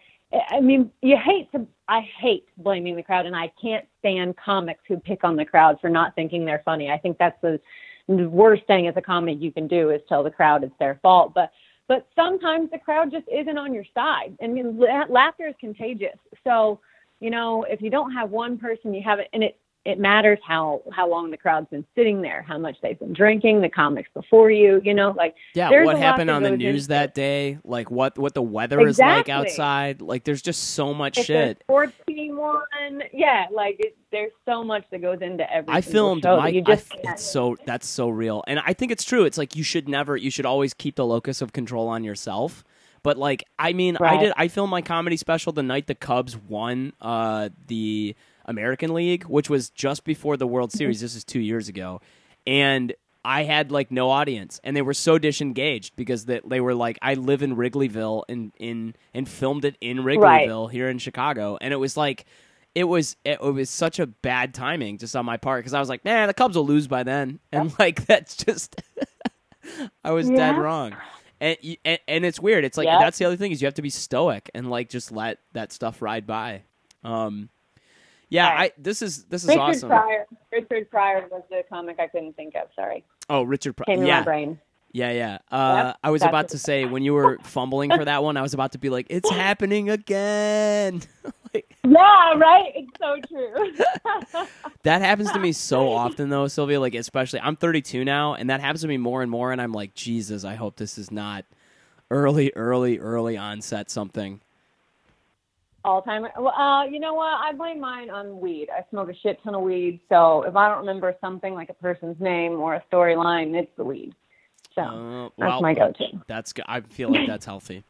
i mean you hate to i hate blaming the crowd and i can't stand comics who pick on the crowd for not thinking they're funny. I think that's the, worst thing as a comic you can do is tell the crowd it's their fault. But but sometimes the crowd just isn't on your side. Know, la- laughter is contagious. So you know if you don't have one person you have it and it it matters how how long the crowd's been sitting there how much they've been drinking the comics before you you know like Yeah, There's what happened on the news into that day? Like what what the weather is like outside? Like there's just so much if shit. sports team one, yeah, like it, there's so much that goes into every. I filmed show my you I just can't- it's so that's so real. And I think it's true. It's like you should never you should always keep the locus of control on yourself. But like I mean, I did I filmed my comedy special the night the Cubs won uh the American League, which was just before the World Series. This is 2 years ago. And I had like no audience, and they were so disengaged because they, they were like, I live in Wrigleyville and in and filmed it in Wrigleyville here in Chicago, and it was like, it was it, was such a bad timing just on my part because I was like, man, the Cubs will lose by then, and like that's just, I was dead wrong. And, and and it's weird. It's like Yeah. that's the other thing is you have to be stoic and like just let that stuff ride by. Um, yeah, I this is this is Richard awesome. Pryor. Richard Pryor was the comic I couldn't think of. Sorry, Oh, Richard Pryor. came Yeah, my brain. Yeah, yeah. Uh, Yep, I was about to say when you were fumbling for that one, I was about to be like, "It's happening again." like, Yeah, right. It's so true. that happens to me so often, though, Silvia. Like, especially I'm 32 now, and that happens to me more and more. And I'm like, Jesus, I hope this is not early, early, early onset something. All time. Well, uh, you know what? I blame mine on weed. I smoke a shit ton of weed, so if I don't remember something like a person's name or a storyline, it's the weed. So Uh, that's well, my go-to. That's good. I feel like that's healthy.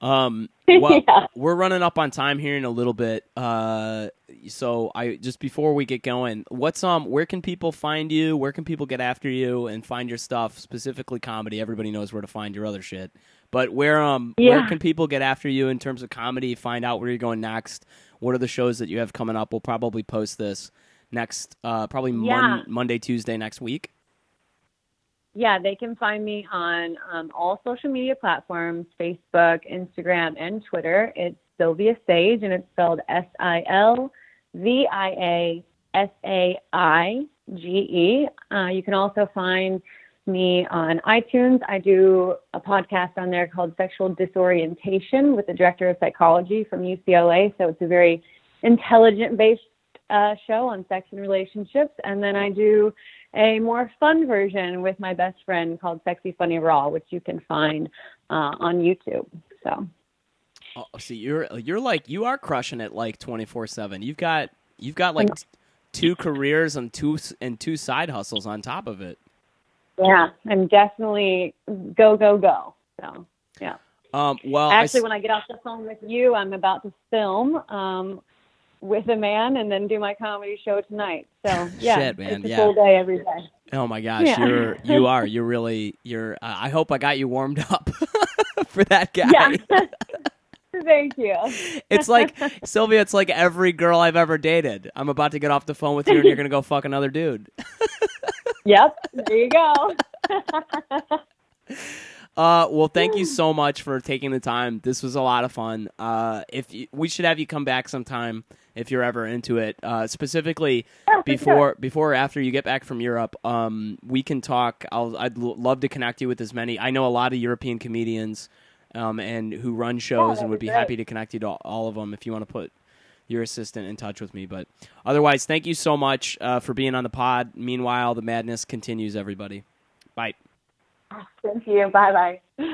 Um, well, Yeah. we're running up on time here in a little bit. Uh, so I just before we get going, what's um, where can people find you? Where can people get after you and find your stuff? Specifically, comedy. Everybody knows where to find your other shit. But where um, where can people get after you in terms of comedy? Find out where you're going next. What are the shows that you have coming up? We'll probably post this next, uh, probably Yeah. Mon- Monday, Tuesday next week. Yeah, they can find me on um, all social media platforms Facebook, Instagram, and Twitter. It's Silvia Saige, and it's spelled S I L V I A S A I G E. Uh, you can also find me on iTunes. I do a podcast on there called Sexual Disorientation with the director of psychology from UCLA. So it's a very intelligent based uh, show on sex and relationships. And then I do a more fun version with my best friend called Sexy Funny Raw, which you can find uh, on YouTube. So Oh, see, you're you're like you are crushing it like twenty four seven. You've got you've got like two careers and two and two side hustles on top of it. Yeah, I'm definitely go go go. So yeah. Um, well, I Actually, when I get off the phone with you, I'm about to film um, with a man and then do my comedy show tonight. So yeah, Shit, man, it's a yeah. full day every day. oh my gosh, Yeah. you're you are you're really you're. Uh, I hope I got you warmed up for that guy. Yeah. thank you. It's like Silvia. It's like every girl I've ever dated. I'm about to get off the phone with you, and you're gonna go fuck another dude. Yep. There you go. Uh, well, thank you so much for taking the time. This was a lot of fun. Uh, if you, we should have you come back sometime if you're ever into it. Uh, specifically, Oh, before sure. before or after you get back from Europe, um, we can talk. I'll, I'd l- love to connect you with as many. I know a lot of European comedians, um, and who run shows, that'd and would be great. happy to connect you to all, all of them if you want to put your assistant in touch with me. But otherwise, thank you so much uh, for being on the pod. Meanwhile, the madness continues. Everybody, bye. Thank you. Bye bye.